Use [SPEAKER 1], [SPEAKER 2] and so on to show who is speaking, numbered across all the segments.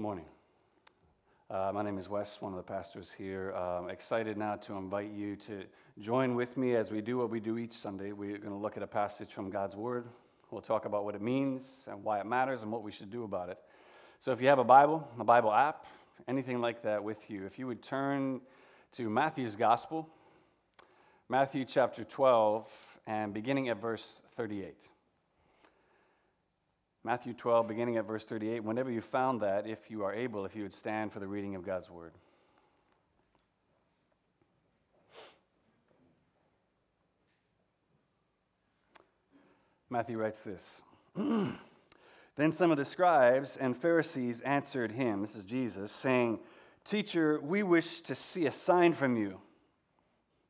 [SPEAKER 1] Good morning. Uh, my name is Wes, one of the pastors here. Um, excited now to invite you to join with me as we do what we do each Sunday. We're going to look at a passage from God's Word. We'll talk about what it means and why it matters and what we should do about it. So, if you have a Bible, a Bible app, anything like that with you, if you would turn to Matthew's Gospel, Matthew chapter 12, and beginning at verse 38. Matthew 12, beginning at verse 38. Whenever you found that, if you are able, if you would stand for the reading of God's word. Matthew writes this Then some of the scribes and Pharisees answered him, this is Jesus, saying, Teacher, we wish to see a sign from you.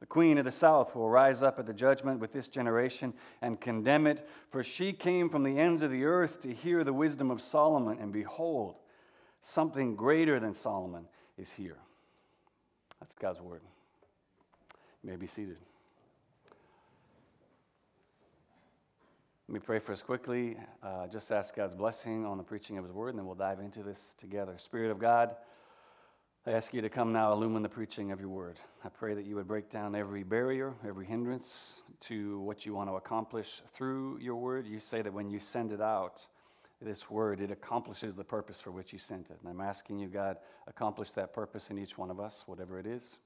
[SPEAKER 1] The queen of the south will rise up at the judgment with this generation and condemn it, for she came from the ends of the earth to hear the wisdom of Solomon, and behold, something greater than Solomon is here. That's God's word. You may be seated. Let me pray for us quickly. Uh, just ask God's blessing on the preaching of His word, and then we'll dive into this together. Spirit of God, I ask you to come now, illumine the preaching of your word. I pray that you would break down every barrier, every hindrance to what you want to accomplish through your word. You say that when you send it out, this word, it accomplishes the purpose for which you sent it. And I'm asking you, God, accomplish that purpose in each one of us, whatever it is.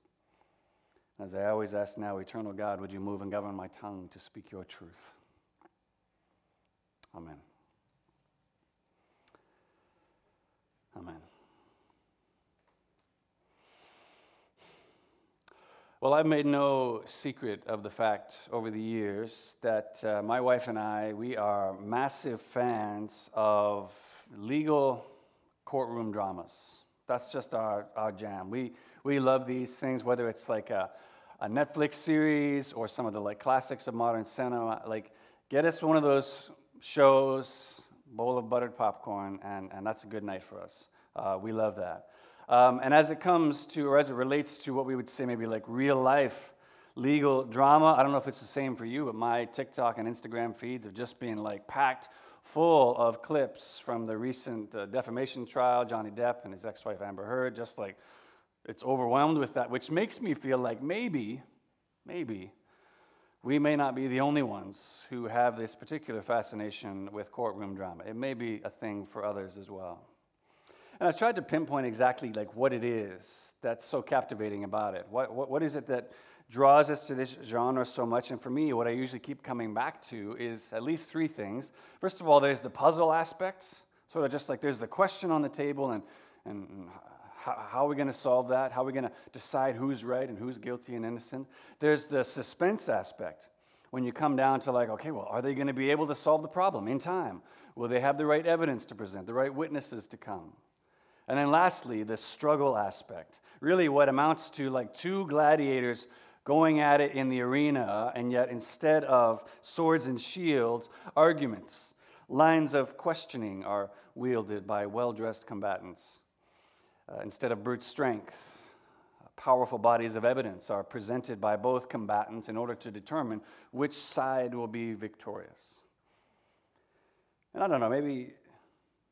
[SPEAKER 1] As I always ask now, eternal God, would you move and govern my tongue to speak your truth? Amen. Amen. Well, I've made no secret of the fact over the years that uh, my wife and I, we are massive fans of legal courtroom dramas. That's just our, our jam. We, we love these things, whether it's like a, a Netflix series or some of the like classics of modern cinema. Like, get us one of those shows, bowl of buttered popcorn, and, and that's a good night for us. Uh, we love that. Um, and as it comes to, or as it relates to what we would say maybe like real life legal drama, I don't know if it's the same for you, but my TikTok and Instagram feeds have just been like packed full of clips from the recent uh, defamation trial, Johnny Depp and his ex wife Amber Heard, just like it's overwhelmed with that, which makes me feel like maybe, maybe we may not be the only ones who have this particular fascination with courtroom drama. It may be a thing for others as well. And I tried to pinpoint exactly like what it is that's so captivating about it. What, what, what is it that draws us to this genre so much? And for me, what I usually keep coming back to is at least three things. First of all, there's the puzzle aspect, sort of just like there's the question on the table and, and how, how are we going to solve that? How are we going to decide who's right and who's guilty and innocent? There's the suspense aspect. When you come down to like, okay, well, are they going to be able to solve the problem in time? Will they have the right evidence to present, the right witnesses to come? And then lastly, the struggle aspect. Really, what amounts to like two gladiators going at it in the arena, and yet instead of swords and shields, arguments. Lines of questioning are wielded by well dressed combatants. Uh, instead of brute strength, powerful bodies of evidence are presented by both combatants in order to determine which side will be victorious. And I don't know, maybe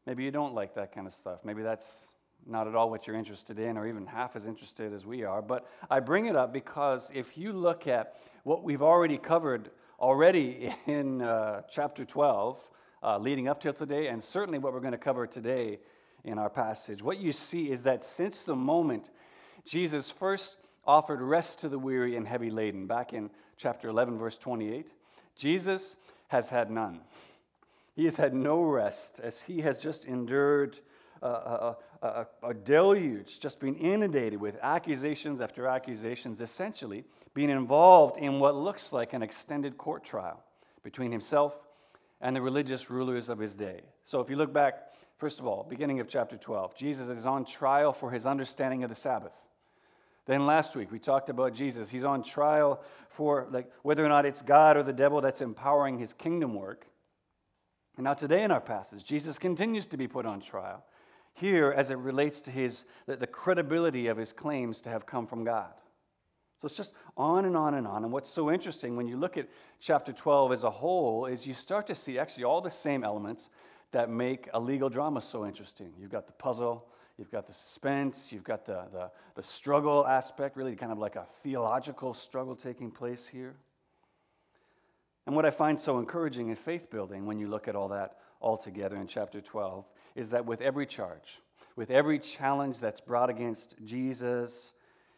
[SPEAKER 1] Maybe you don't like that kind of stuff. Maybe that's not at all what you're interested in, or even half as interested as we are. But I bring it up because if you look at what we've already covered already in uh, chapter 12, uh, leading up till today, and certainly what we're going to cover today in our passage, what you see is that since the moment Jesus first offered rest to the weary and heavy laden, back in chapter 11, verse 28, Jesus has had none. He has had no rest as he has just endured a, a, a, a, deluge, just being inundated with accusations after accusations, essentially being involved in what looks like an extended court trial between himself and the religious rulers of his day. So if you look back First of all, beginning of chapter 12, Jesus is on trial for his understanding of the Sabbath. Then last week we talked about Jesus. He's on trial for like whether or not it's God or the devil that's empowering his kingdom work. And now today in our passage, Jesus continues to be put on trial. Here as it relates to his the, the credibility of his claims to have come from God. So it's just on and on and on. And what's so interesting when you look at chapter 12 as a whole is you start to see actually all the same elements that make a legal drama so interesting. You've got the puzzle, you've got the suspense, you've got the, the, the struggle aspect, really kind of like a theological struggle taking place here. And what I find so encouraging in faith building when you look at all that all together in chapter 12 is that with every charge, with every challenge that's brought against Jesus,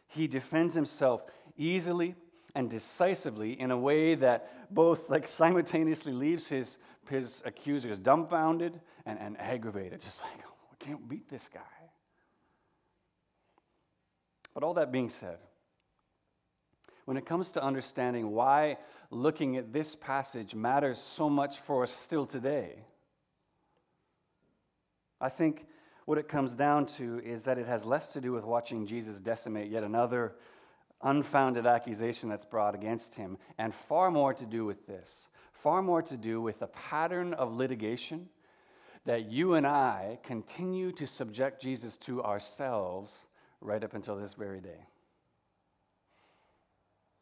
[SPEAKER 1] he defends himself easily and decisively in a way that both like simultaneously leaves his, his accusers dumbfounded and, and aggravated, just like, oh, we can't beat this guy. But all that being said, when it comes to understanding why looking at this passage matters so much for us still today, I think what it comes down to is that it has less to do with watching Jesus decimate yet another unfounded accusation that's brought against him, and far more to do with this, far more to do with the pattern of litigation that you and I continue to subject Jesus to ourselves right up until this very day.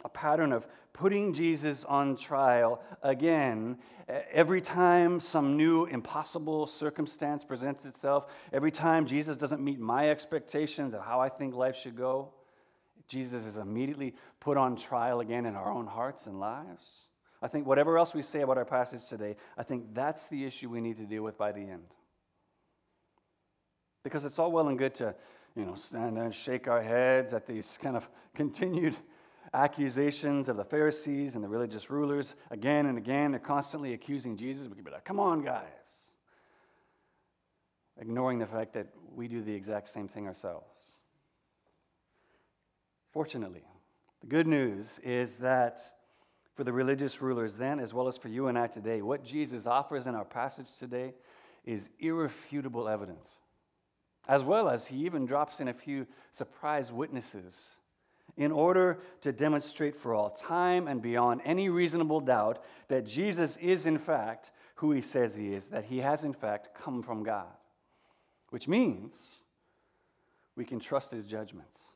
[SPEAKER 1] A pattern of putting Jesus on trial again every time some new impossible circumstance presents itself, every time Jesus doesn't meet my expectations of how I think life should go. Jesus is immediately put on trial again in our own hearts and lives. I think whatever else we say about our passage today, I think that's the issue we need to deal with by the end. Because it's all well and good to, you know, stand there and shake our heads at these kind of continued accusations of the Pharisees and the religious rulers again and again. They're constantly accusing Jesus. We could be like, come on, guys. Ignoring the fact that we do the exact same thing ourselves. Fortunately, the good news is that for the religious rulers then, as well as for you and I today, what Jesus offers in our passage today is irrefutable evidence, as well as he even drops in a few surprise witnesses in order to demonstrate for all time and beyond any reasonable doubt that Jesus is, in fact, who he says he is, that he has, in fact, come from God. Which means we can trust his judgments.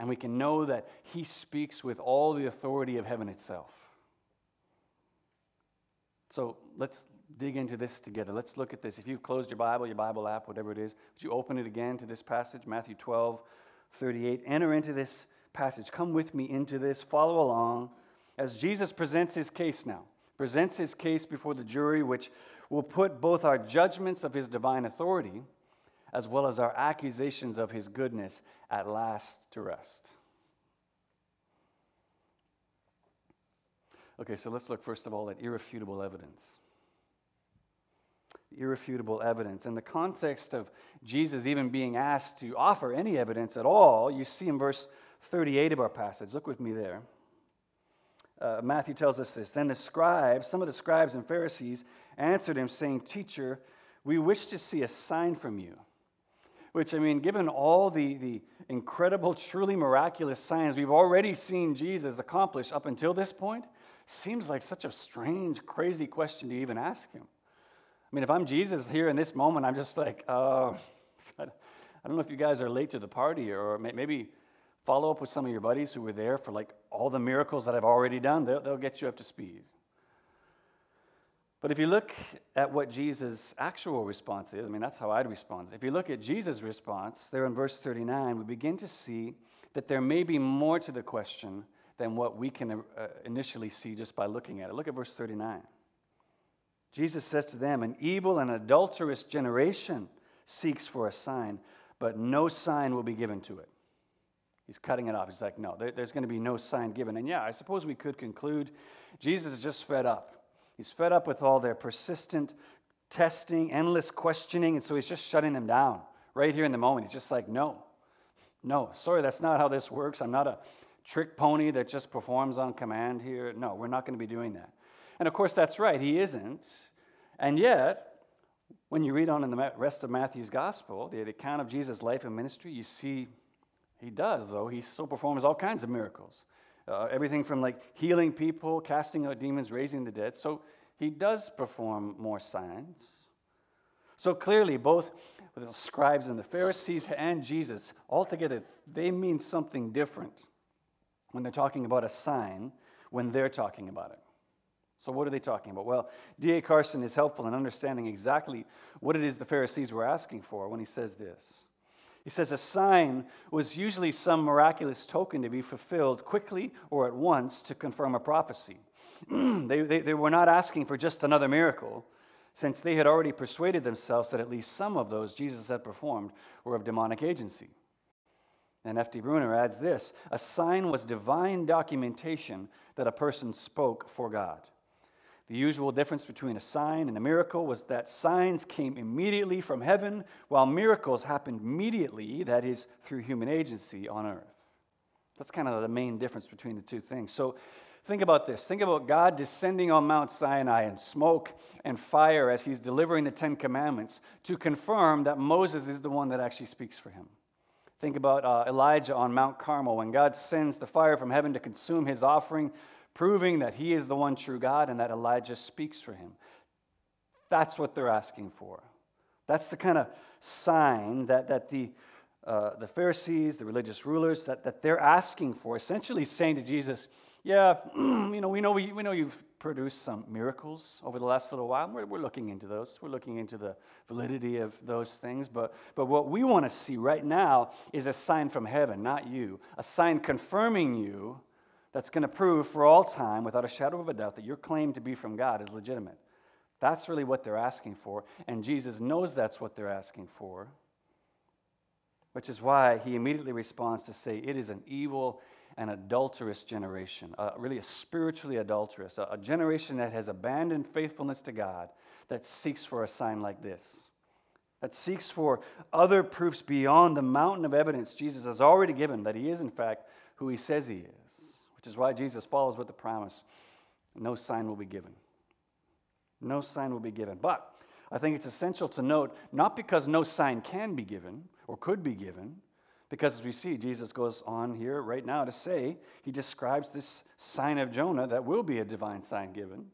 [SPEAKER 1] And we can know that He speaks with all the authority of heaven itself. So let's dig into this together. Let's look at this. If you've closed your Bible, your Bible app, whatever it is, would you open it again to this passage, Matthew 12, 38? Enter into this passage. Come with me into this. Follow along as Jesus presents his case now. Presents his case before the jury, which will put both our judgments of his divine authority as well as our accusations of his goodness at last to rest. Okay, so let's look first of all at irrefutable evidence. Irrefutable evidence. In the context of Jesus even being asked to offer any evidence at all, you see in verse 38 of our passage. Look with me there. Uh, Matthew tells us this. Then the scribes, some of the scribes and Pharisees, answered him, saying, Teacher, we wish to see a sign from you. Which, I mean, given all the, the incredible, truly miraculous signs we've already seen Jesus accomplish up until this point, seems like such a strange, crazy question to even ask him. I mean, if I'm Jesus here in this moment, I'm just like, uh, I don't know if you guys are late to the party or maybe follow up with some of your buddies who were there for like all the miracles that I've already done. They'll, they'll get you up to speed. But if you look at what Jesus' actual response is, I mean, that's how I'd respond. If you look at Jesus' response, there in verse 39, we begin to see that there may be more to the question than what we can uh, initially see just by looking at it. Look at verse 39. Jesus says to them, An evil and adulterous generation seeks for a sign, but no sign will be given to it. He's cutting it off. He's like, No, there, there's going to be no sign given. And yeah, I suppose we could conclude Jesus is just fed up. He's fed up with all their persistent testing, endless questioning, and so he's just shutting them down right here in the moment. He's just like, no, no, sorry, that's not how this works. I'm not a trick pony that just performs on command here. No, we're not going to be doing that. And of course, that's right, he isn't. And yet, When you read on in the rest of Matthew's gospel, the account of Jesus' life and ministry, you see he does, though. He still performs all kinds of miracles. Uh, everything from like healing people, casting out demons, raising the dead. So he does perform more signs. So clearly, both the scribes and the Pharisees and Jesus, altogether, they mean something different when they're talking about a sign when they're talking about it. So, what are they talking about? Well, D.A. Carson is helpful in understanding exactly what it is the Pharisees were asking for when he says this. He says a sign was usually some miraculous token to be fulfilled quickly or at once to confirm a prophecy. they, they, they were not asking for just another miracle, since they had already persuaded themselves that at least some of those Jesus had performed were of demonic agency. And F.D. Bruner adds this a sign was divine documentation that a person spoke for God. The usual difference between a sign and a miracle was that signs came immediately from heaven, while miracles happened immediately, that is, through human agency on earth. That's kind of the main difference between the two things. So think about this. Think about God descending on Mount Sinai in smoke and fire as he's delivering the Ten Commandments to confirm that Moses is the one that actually speaks for him. Think about uh, Elijah on Mount Carmel when God sends the fire from heaven to consume his offering proving that he is the one true God and that Elijah speaks for him. That's what they're asking for. That's the kind of sign that, that the, uh, the Pharisees, the religious rulers, that, that they're asking for, essentially saying to Jesus, yeah, you know, we know, we, we know you've produced some miracles over the last little while. We're, we're looking into those. We're looking into the validity of those things. But, but what we want to see right now is a sign from heaven, not you. A sign confirming you that's going to prove for all time, without a shadow of a doubt, that your claim to be from God is legitimate. That's really what they're asking for, and Jesus knows that's what they're asking for, which is why he immediately responds to say, It is an evil and adulterous generation, uh, really a spiritually adulterous, a, a generation that has abandoned faithfulness to God, that seeks for a sign like this that seeks for other proofs beyond the mountain of evidence Jesus has already given that he is, in fact, who he says he is which is why Jesus follows with the promise no sign will be given. No sign will be given. But I think it's essential to note not because no sign can be given or could be given, because as we see, Jesus goes on here right now to say, he describes this sign of Jonah that will be a divine sign given,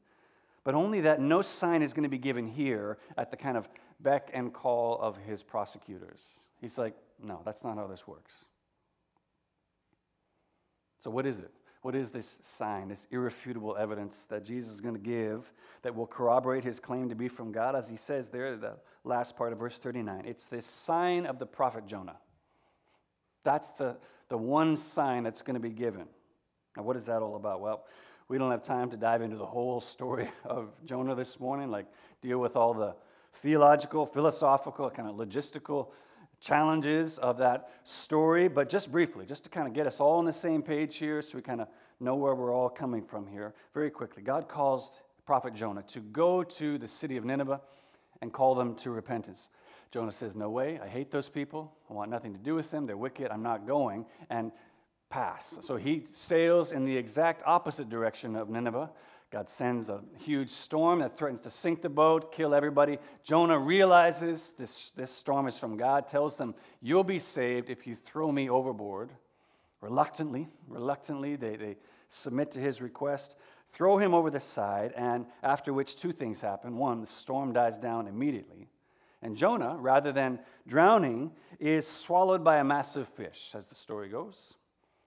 [SPEAKER 1] but only that no sign is going to be given here at the kind of beck and call of his prosecutors. He's like, no, that's not how this works. So, what is it? What is this sign, this irrefutable evidence that Jesus is going to give that will corroborate his claim to be from God? As he says there, the last part of verse 39, it's this sign of the prophet Jonah. That's the, the one sign that's going to be given. Now, what is that all about? Well, we don't have time to dive into the whole story of Jonah this morning, like deal with all the theological, philosophical, kind of logistical challenges of that story, but just briefly, just to kind of get us all on the same page here so we kind of know where we're all coming from here, very quickly. God calls prophet Jonah to go to the city of Nineveh and call them to repentance. Jonah says, No way, I hate those people. I want nothing to do with them. They're wicked. I'm not going. And pass. So he sails in the exact opposite direction of Nineveh God sends a huge storm that threatens to sink the boat, kill everybody. Jonah realizes this, this storm is from God, tells them, You'll be saved if you throw me overboard. Reluctantly, reluctantly, they, they submit to his request, throw him over the side, and after which two things happen. One, the storm dies down immediately. And Jonah, rather than drowning, is swallowed by a massive fish, as the story goes.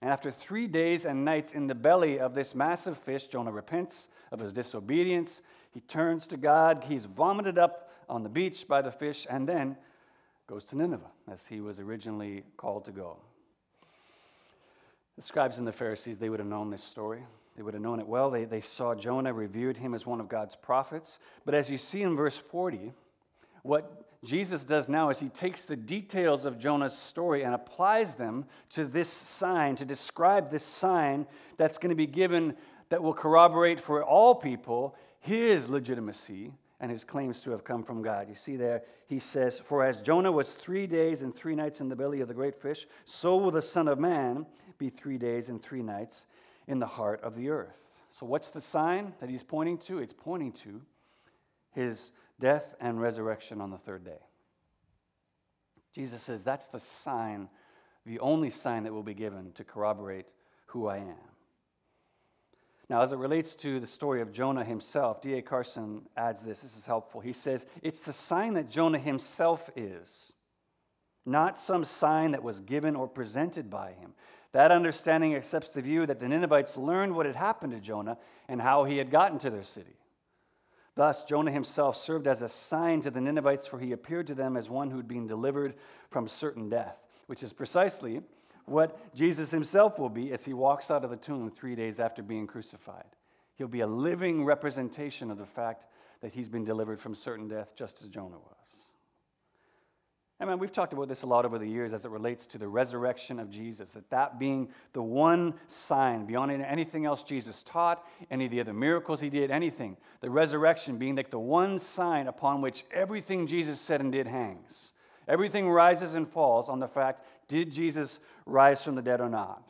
[SPEAKER 1] And after three days and nights in the belly of this massive fish, Jonah repents of his disobedience. He turns to God. He's vomited up on the beach by the fish and then goes to Nineveh, as he was originally called to go. The scribes and the Pharisees, they would have known this story. They would have known it well. They, they saw Jonah, revered him as one of God's prophets. But as you see in verse 40, what Jesus does now is he takes the details of Jonah's story and applies them to this sign, to describe this sign that's going to be given that will corroborate for all people his legitimacy and his claims to have come from God. You see there, he says, For as Jonah was three days and three nights in the belly of the great fish, so will the Son of Man be three days and three nights in the heart of the earth. So, what's the sign that he's pointing to? It's pointing to his death and resurrection on the third day. Jesus says that's the sign, the only sign that will be given to corroborate who I am. Now, as it relates to the story of Jonah himself, D.A. Carson adds this. This is helpful. He says, It's the sign that Jonah himself is, not some sign that was given or presented by him. That understanding accepts the view that the Ninevites learned what had happened to Jonah and how he had gotten to their city. Thus, Jonah himself served as a sign to the Ninevites, for he appeared to them as one who'd been delivered from certain death, which is precisely what Jesus himself will be as he walks out of the tomb three days after being crucified. He'll be a living representation of the fact that he's been delivered from certain death, just as Jonah was. I mean, we've talked about this a lot over the years as it relates to the resurrection of Jesus, that that being the one sign beyond anything else Jesus taught, any of the other miracles he did, anything. The resurrection being like the one sign upon which everything Jesus said and did hangs. Everything rises and falls on the fact did Jesus rise from the dead or not?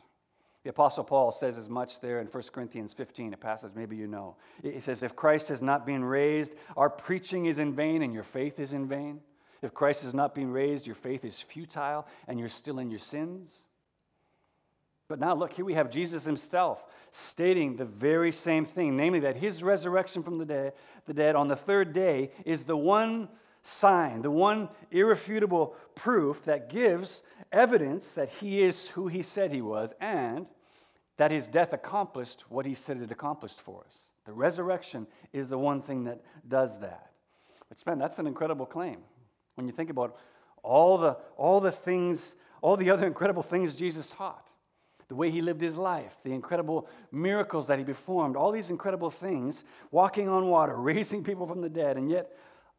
[SPEAKER 1] The Apostle Paul says as much there in 1 Corinthians 15, a passage maybe you know. He says, If Christ has not been raised, our preaching is in vain and your faith is in vain. If Christ is not being raised, your faith is futile and you're still in your sins. But now, look, here we have Jesus himself stating the very same thing, namely that his resurrection from the dead, the dead on the third day is the one sign, the one irrefutable proof that gives evidence that he is who he said he was and that his death accomplished what he said it accomplished for us. The resurrection is the one thing that does that. Which, man, that's an incredible claim. When you think about all the, all the things, all the other incredible things Jesus taught, the way he lived his life, the incredible miracles that he performed, all these incredible things, walking on water, raising people from the dead, and yet,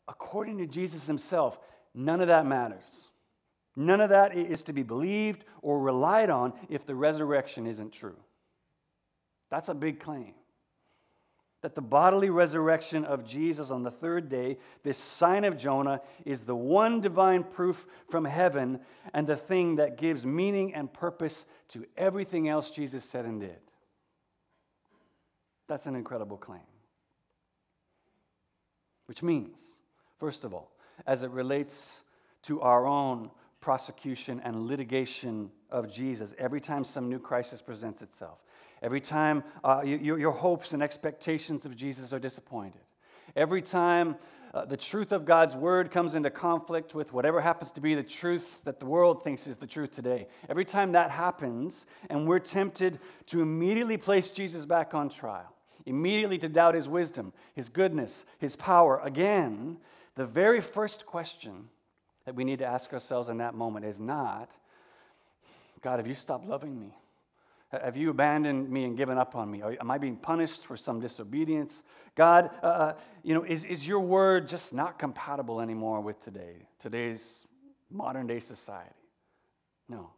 [SPEAKER 1] according to Jesus himself, none of that matters. None of that is to be believed or relied on if the resurrection isn't true. That's a big claim that the bodily resurrection of Jesus on the third day, this sign of Jonah, is the one divine proof from heaven and the thing that gives meaning and purpose to everything else Jesus said and did. That's an incredible claim. Which means, first of all, as it relates to our own prosecution and litigation of Jesus, every time some new crisis presents itself, Every time uh, you, your hopes and expectations of Jesus are disappointed. Every time uh, the truth of God's word comes into conflict with whatever happens to be the truth that the world thinks is the truth today. Every time that happens, and we're tempted to immediately place Jesus back on trial, immediately to doubt his wisdom, his goodness, his power, again, the very first question that we need to ask ourselves in that moment is not, God, have you stopped loving me? Have you abandoned me and given up on me? Am I being punished for some disobedience? God, uh, uh, you know, is, is your word just not compatible anymore with today, today's modern day society? No.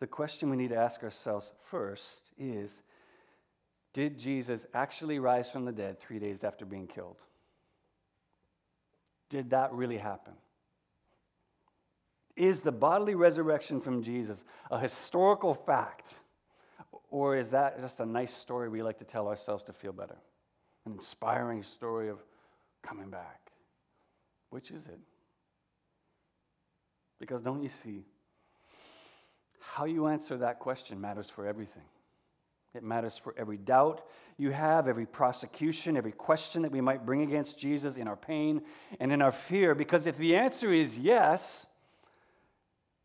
[SPEAKER 1] The question we need to ask ourselves first is Did Jesus actually rise from the dead three days after being killed? Did that really happen? Is the bodily resurrection from Jesus a historical fact? Or is that just a nice story we like to tell ourselves to feel better? An inspiring story of coming back? Which is it? Because don't you see? How you answer that question matters for everything. It matters for every doubt you have, every prosecution, every question that we might bring against Jesus in our pain and in our fear. Because if the answer is yes,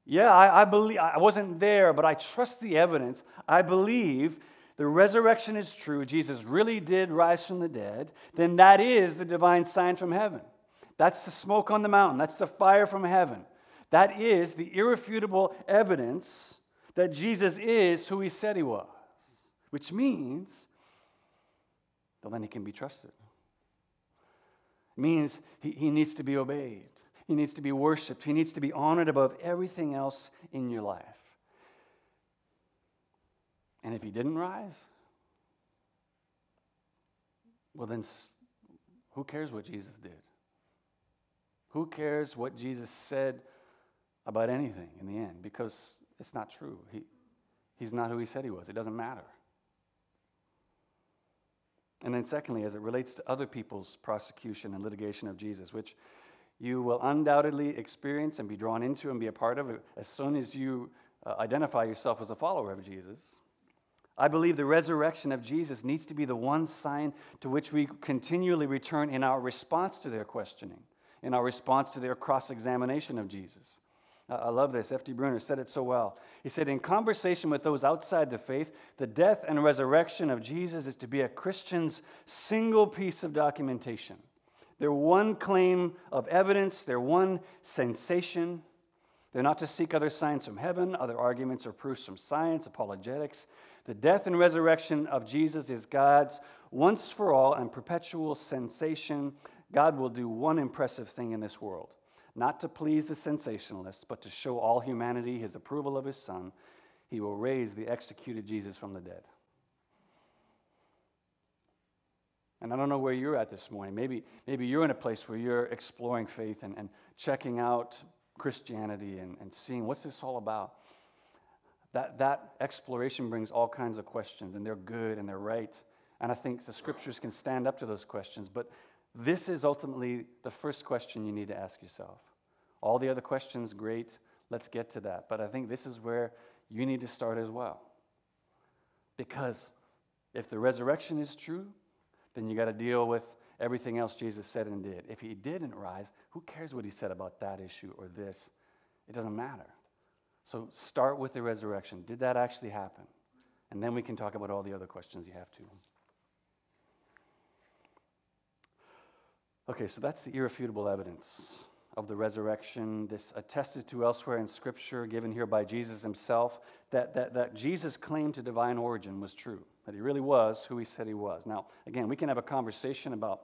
[SPEAKER 1] yeah, I, I believe I wasn't there, but I trust the evidence. I believe the resurrection is true. Jesus really did rise from the dead. Then that is the divine sign from heaven. That's the smoke on the mountain. That's the fire from heaven. That is the irrefutable evidence that Jesus is who he said he was, which means that then he can be trusted. It means he, he needs to be obeyed. He needs to be worshiped. He needs to be honored above everything else in your life. And if he didn't rise, well, then who cares what Jesus did? Who cares what Jesus said about anything in the end? Because it's not true. He, he's not who he said he was. It doesn't matter. And then, secondly, as it relates to other people's prosecution and litigation of Jesus, which you will undoubtedly experience and be drawn into and be a part of as soon as you uh, identify yourself as a follower of Jesus. I believe the resurrection of Jesus needs to be the one sign to which we continually return in our response to their questioning, in our response to their cross examination of Jesus. I love this. F.D. Bruner said it so well. He said, In conversation with those outside the faith, the death and resurrection of Jesus is to be a Christian's single piece of documentation. Their one claim of evidence, their one sensation. They're not to seek other signs from heaven, other arguments or proofs from science, apologetics. The death and resurrection of Jesus is God's once for all and perpetual sensation. God will do one impressive thing in this world not to please the sensationalists, but to show all humanity his approval of his Son. He will raise the executed Jesus from the dead. And I don't know where you're at this morning. Maybe, maybe you're in a place where you're exploring faith and, and checking out Christianity and, and seeing what's this all about. That, that exploration brings all kinds of questions, and they're good and they're right. And I think the scriptures can stand up to those questions. But this is ultimately the first question you need to ask yourself. All the other questions, great, let's get to that. But I think this is where you need to start as well. Because if the resurrection is true, then you got to deal with everything else Jesus said and did. If he didn't rise, who cares what he said about that issue or this? It doesn't matter. So start with the resurrection. Did that actually happen? And then we can talk about all the other questions you have to. Okay, so that's the irrefutable evidence of the resurrection, this attested to elsewhere in Scripture, given here by Jesus himself, that, that, that Jesus' claim to divine origin was true, that he really was who he said he was. Now, again, we can have a conversation about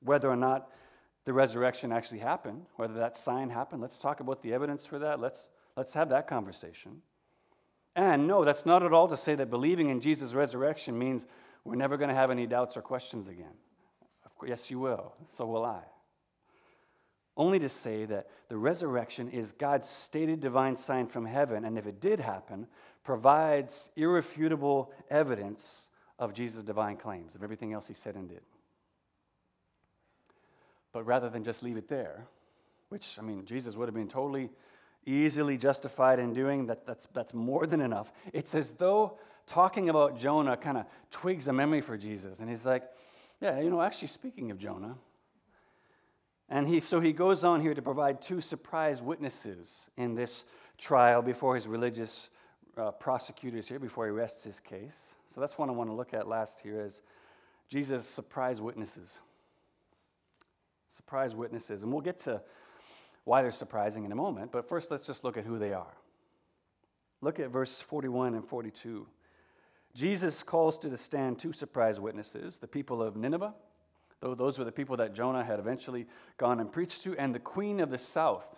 [SPEAKER 1] whether or not the resurrection actually happened, whether that sign happened. Let's talk about the evidence for that. Let's, let's have that conversation. And no, that's not at all to say that believing in Jesus' resurrection means we're never going to have any doubts or questions again. Yes, you will. So will I. Only to say that the resurrection is God's stated divine sign from heaven, and if it did happen, provides irrefutable evidence of Jesus' divine claims, of everything else he said and did. But rather than just leave it there, which, I mean, Jesus would have been totally easily justified in doing, that, that's, that's more than enough. It's as though talking about Jonah kind of twigs a memory for Jesus. And he's like, yeah, you know, actually, speaking of Jonah, and he, so he goes on here to provide two surprise witnesses in this trial before his religious uh, prosecutors here, before he rests his case. So that's one I want to look at last here is Jesus' surprise witnesses. Surprise witnesses. And we'll get to why they're surprising in a moment, but first let's just look at who they are. Look at verse 41 and 42. Jesus calls to the stand two surprise witnesses the people of Nineveh, those were the people that Jonah had eventually gone and preached to, and the queen of the south,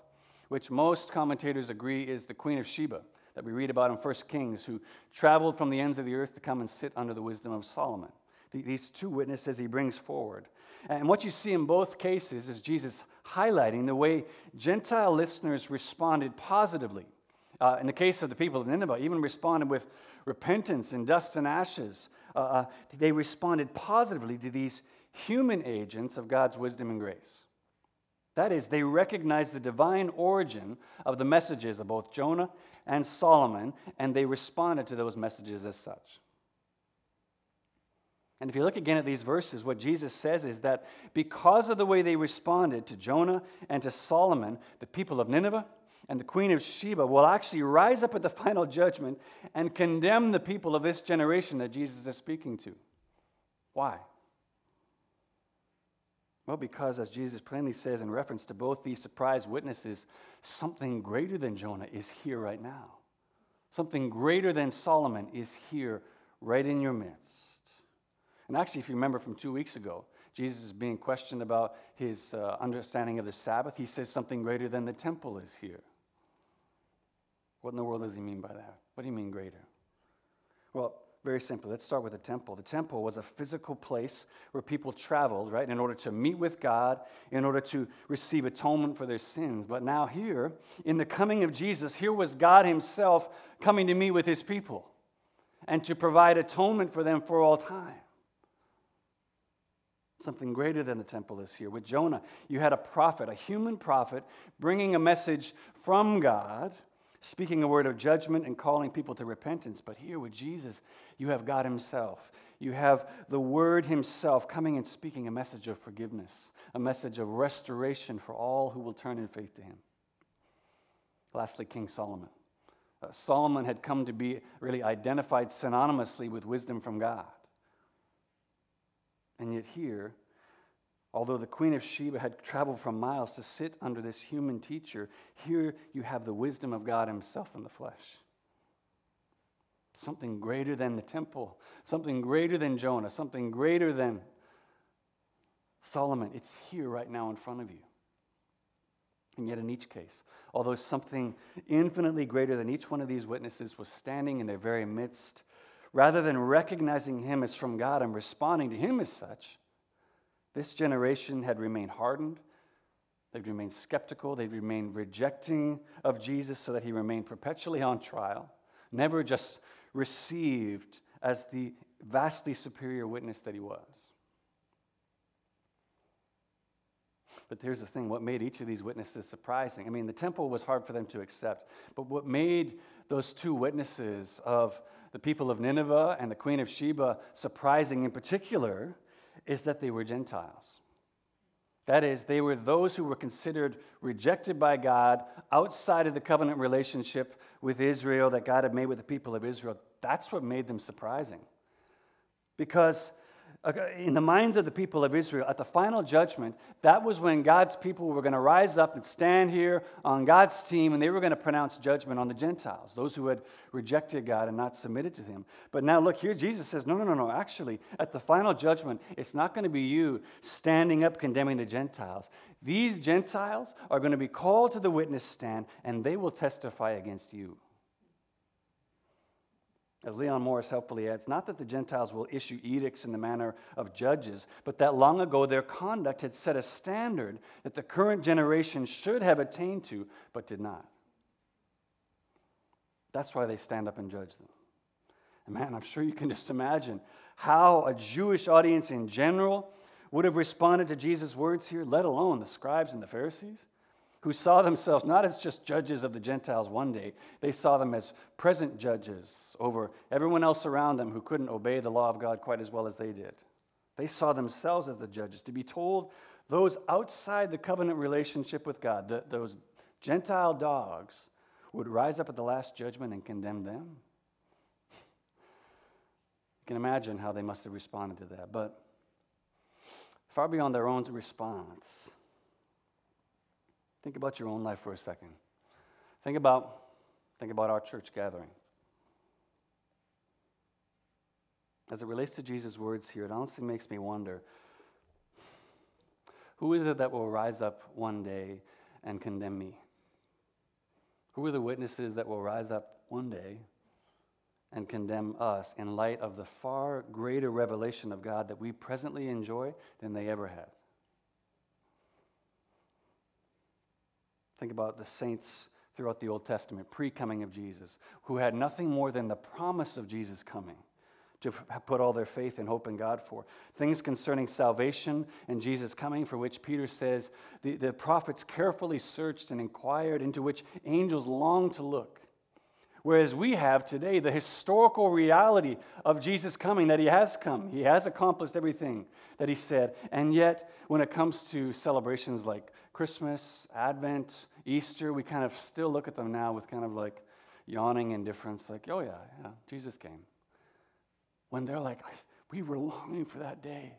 [SPEAKER 1] which most commentators agree is the queen of Sheba that we read about in 1 Kings, who traveled from the ends of the earth to come and sit under the wisdom of Solomon. These two witnesses he brings forward. And what you see in both cases is Jesus highlighting the way Gentile listeners responded positively. Uh, in the case of the people of Nineveh, even responded with repentance and dust and ashes. Uh, uh, they responded positively to these human agents of God's wisdom and grace. That is, they recognized the divine origin of the messages of both Jonah and Solomon, and they responded to those messages as such. And if you look again at these verses, what Jesus says is that because of the way they responded to Jonah and to Solomon, the people of Nineveh, and the queen of Sheba will actually rise up at the final judgment and condemn the people of this generation that Jesus is speaking to. Why? Well, because as Jesus plainly says in reference to both these surprise witnesses, something greater than Jonah is here right now. Something greater than Solomon is here right in your midst. And actually, if you remember from two weeks ago, Jesus is being questioned about his uh, understanding of the Sabbath. He says something greater than the temple is here. What in the world does he mean by that? What do you mean greater? Well, very simply, let's start with the temple. The temple was a physical place where people traveled, right, in order to meet with God, in order to receive atonement for their sins. But now, here, in the coming of Jesus, here was God Himself coming to meet with His people and to provide atonement for them for all time. Something greater than the temple is here. With Jonah, you had a prophet, a human prophet, bringing a message from God, speaking a word of judgment and calling people to repentance. But here with Jesus, you have God Himself. You have the Word Himself coming and speaking a message of forgiveness, a message of restoration for all who will turn in faith to Him. Lastly, King Solomon. Uh, Solomon had come to be really identified synonymously with wisdom from God. And yet, here, although the Queen of Sheba had traveled from miles to sit under this human teacher, here you have the wisdom of God Himself in the flesh. Something greater than the temple, something greater than Jonah, something greater than Solomon. It's here right now in front of you. And yet, in each case, although something infinitely greater than each one of these witnesses was standing in their very midst, rather than recognizing him as from God and responding to him as such, this generation had remained hardened. They'd remained skeptical. They'd remained rejecting of Jesus so that he remained perpetually on trial, never just received as the vastly superior witness that he was. But here's the thing what made each of these witnesses surprising? I mean, the temple was hard for them to accept, but what made those two witnesses of the people of Nineveh and the Queen of Sheba surprising in particular is that they were Gentiles. That is, they were those who were considered rejected by God outside of the covenant relationship with Israel that God had made with the people of Israel. That's what made them surprising. Because in the minds of the people of Israel, at the final judgment, that was when God's people were going to rise up and stand here on God's team and they were going to pronounce judgment on the Gentiles, those who had rejected God and not submitted to Him. But now look here, Jesus says, no, no, no, no. Actually, at the final judgment, it's not going to be you standing up condemning the Gentiles. These Gentiles are going to be called to the witness stand and they will testify against you. As Leon Morris helpfully adds, not that the Gentiles will issue edicts in the manner of judges, but that long ago their conduct had set a standard that the current generation should have attained to, but did not. That's why they stand up and judge them. And man, I'm sure you can just imagine how a Jewish audience in general would have responded to Jesus' words here, let alone the scribes and the Pharisees who saw themselves not as just judges of the Gentiles one day, they saw them as present judges over everyone else around them who couldn't obey the law of God quite as well as they did. They saw themselves as the judges. To be told those outside the covenant relationship with God, the, those Gentile dogs, would rise up at the last judgment and condemn them. You can imagine how they must have responded to that. But far beyond their own response, Think about your own life for a second. Think about, think about our church gathering. As it relates to Jesus' words here, it honestly makes me wonder who is it that will rise up one day and condemn me? Who are the witnesses that will rise up one day and condemn us in light of the far greater revelation of God that we presently enjoy than they ever had? Think about the saints throughout the Old Testament, pre coming of Jesus, who had nothing more than the promise of Jesus coming to put all their faith and hope in God for. Things concerning salvation and Jesus coming, for which Peter says the, the prophets carefully searched and inquired, into which angels long to look. Whereas we have today the historical reality of Jesus coming, that he has come, he has accomplished everything that he said. And yet, when it comes to celebrations like Christmas, Advent, Easter, we kind of still look at them now with kind of like yawning indifference, like, oh, yeah, yeah, Jesus came. When they're like, we were longing for that day.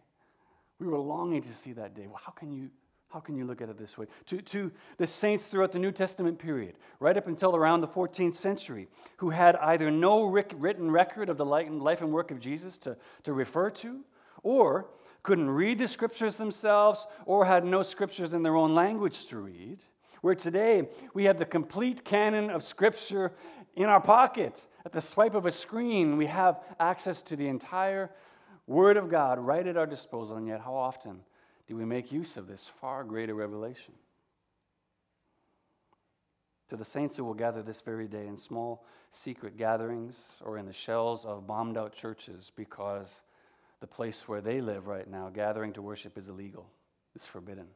[SPEAKER 1] We were longing to see that day. Well, how can you how can you look at it this way? To, to the saints throughout the New Testament period, right up until around the 14th century, who had either no written record of the life and work of Jesus to, to refer to, or couldn't read the scriptures themselves, or had no scriptures in their own language to read. Where today we have the complete canon of scripture in our pocket. At the swipe of a screen, we have access to the entire Word of God right at our disposal, and yet how often do we make use of this far greater revelation? To the saints who will gather this very day in small secret gatherings or in the shells of bombed out churches because the place where they live right now, gathering to worship is illegal, it's forbidden.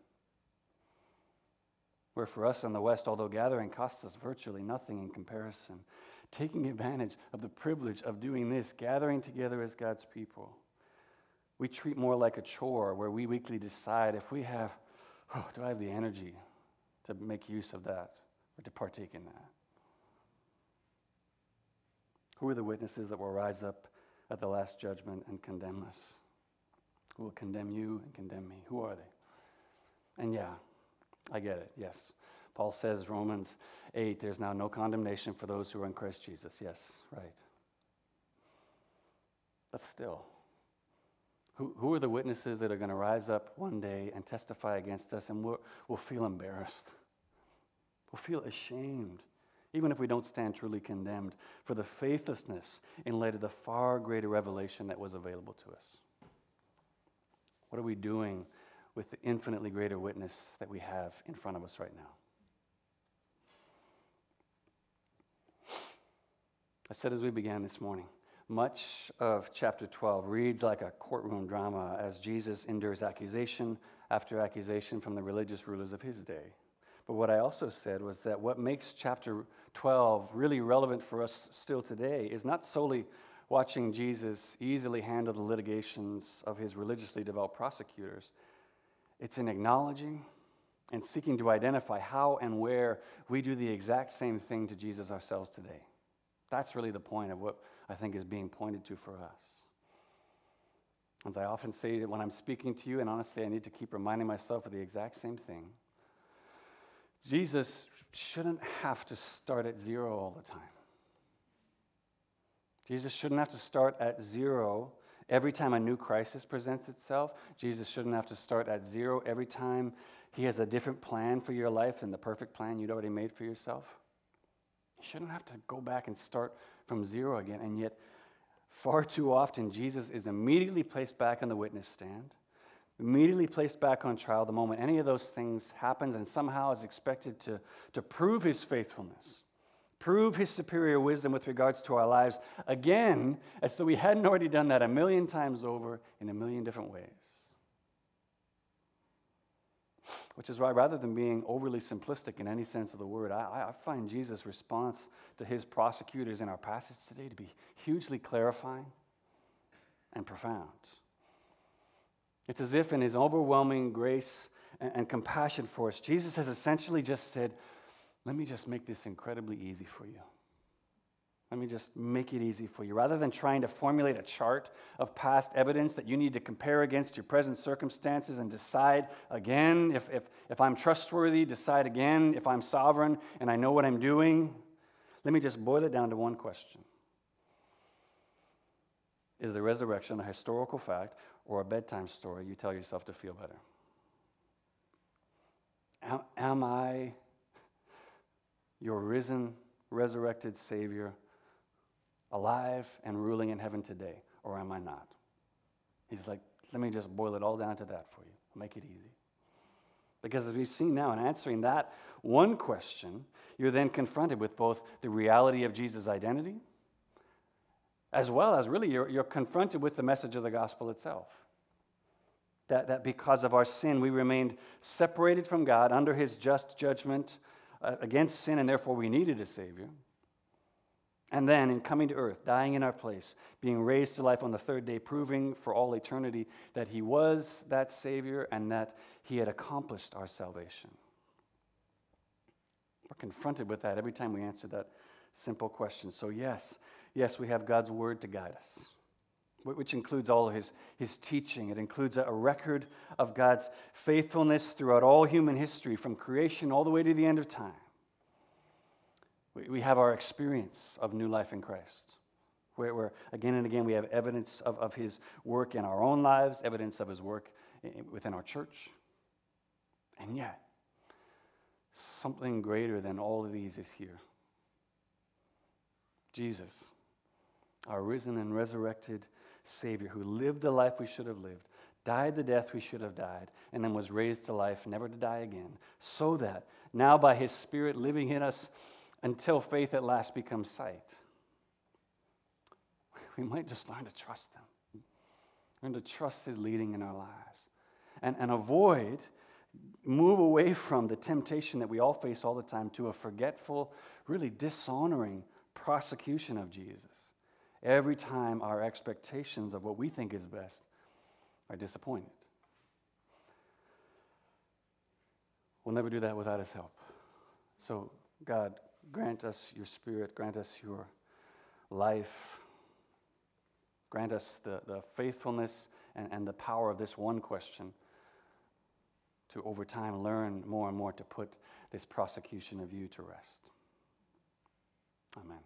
[SPEAKER 1] Where for us in the West, although gathering costs us virtually nothing in comparison, taking advantage of the privilege of doing this, gathering together as God's people, we treat more like a chore where we weekly decide if we have, oh, do I have the energy to make use of that or to partake in that? Who are the witnesses that will rise up at the last judgment and condemn us? Who will condemn you and condemn me? Who are they? And yeah, I get it, yes. Paul says, Romans 8, there's now no condemnation for those who are in Christ Jesus. Yes, right. But still, who, who are the witnesses that are going to rise up one day and testify against us and we'll, we'll feel embarrassed? We'll feel ashamed even if we don't stand truly condemned, for the faithlessness in light of the far greater revelation that was available to us. What are we doing with the infinitely greater witness that we have in front of us right now? I said as we began this morning, much of chapter 12 reads like a courtroom drama as Jesus endures accusation after accusation from the religious rulers of his day. But what I also said was that what makes chapter 12 really relevant for us still today is not solely watching Jesus easily handle the litigations of his religiously devout prosecutors, it's in acknowledging and seeking to identify how and where we do the exact same thing to Jesus ourselves today. That's really the point of what I think is being pointed to for us. As I often say that when I'm speaking to you, and honestly, I need to keep reminding myself of the exact same thing. Jesus shouldn't have to start at zero all the time. Jesus shouldn't have to start at zero every time a new crisis presents itself. Jesus shouldn't have to start at zero every time he has a different plan for your life than the perfect plan you'd already made for yourself. You shouldn't have to go back and start from zero again. And yet, far too often, Jesus is immediately placed back on the witness stand immediately placed back on trial the moment any of those things happens and somehow is expected to, to prove his faithfulness prove his superior wisdom with regards to our lives again as though we hadn't already done that a million times over in a million different ways which is why rather than being overly simplistic in any sense of the word I, I find jesus response to his prosecutors in our passage today to be hugely clarifying and profound it's as if, in his overwhelming grace and, and compassion for us, Jesus has essentially just said, Let me just make this incredibly easy for you. Let me just make it easy for you. Rather than trying to formulate a chart of past evidence that you need to compare against your present circumstances and decide again if, if, if I'm trustworthy, decide again if I'm sovereign and I know what I'm doing, let me just boil it down to one question Is the resurrection a historical fact or a bedtime story you tell yourself to feel better? Am, am I your risen, resurrected Savior alive and ruling in heaven today, or am I not? He's like, let me just boil it all down to that for you. Make it easy. Because as we've seen now, in answering that one question, you're then confronted with both the reality of Jesus' identity as well as really you're, you're confronted with the message of the gospel itself. That, that because of our sin, we remained separated from God under his just judgment uh, against sin, and therefore we needed a Savior. And then, in coming to earth, dying in our place, being raised to life on the third day, proving for all eternity that he was that Savior and that he had accomplished our salvation. We're confronted with that every time we answer that simple question. So, yes, yes, we have God's Word to guide us, which includes all of his, his teaching. It includes a record of God's faithfulness throughout all human history, from creation all the way to the end of time. We, we have our experience of new life in Christ. Where, where, again and again we have evidence of, of his work in our own lives, evidence of his work in, within our church. And yet, something greater than all of these is here Jesus our risen and resurrected Savior who lived the life we should have lived, died the death we should have died, and then was raised to life, never to die again, so that now by His Spirit living in us until faith at last becomes sight, we might just learn to trust Him Learn to trust His leading in our lives. And, and avoid, move away from the temptation that we all face all the time to a forgetful, really dishonoring prosecution of Jesus. Every time our expectations of what we think is best are disappointed. We'll never do that without His help. So, God, grant us your spirit, grant us your life, grant us the, the faithfulness and, and the power of this one question to over time learn more and more to put this prosecution of you to rest. Amen.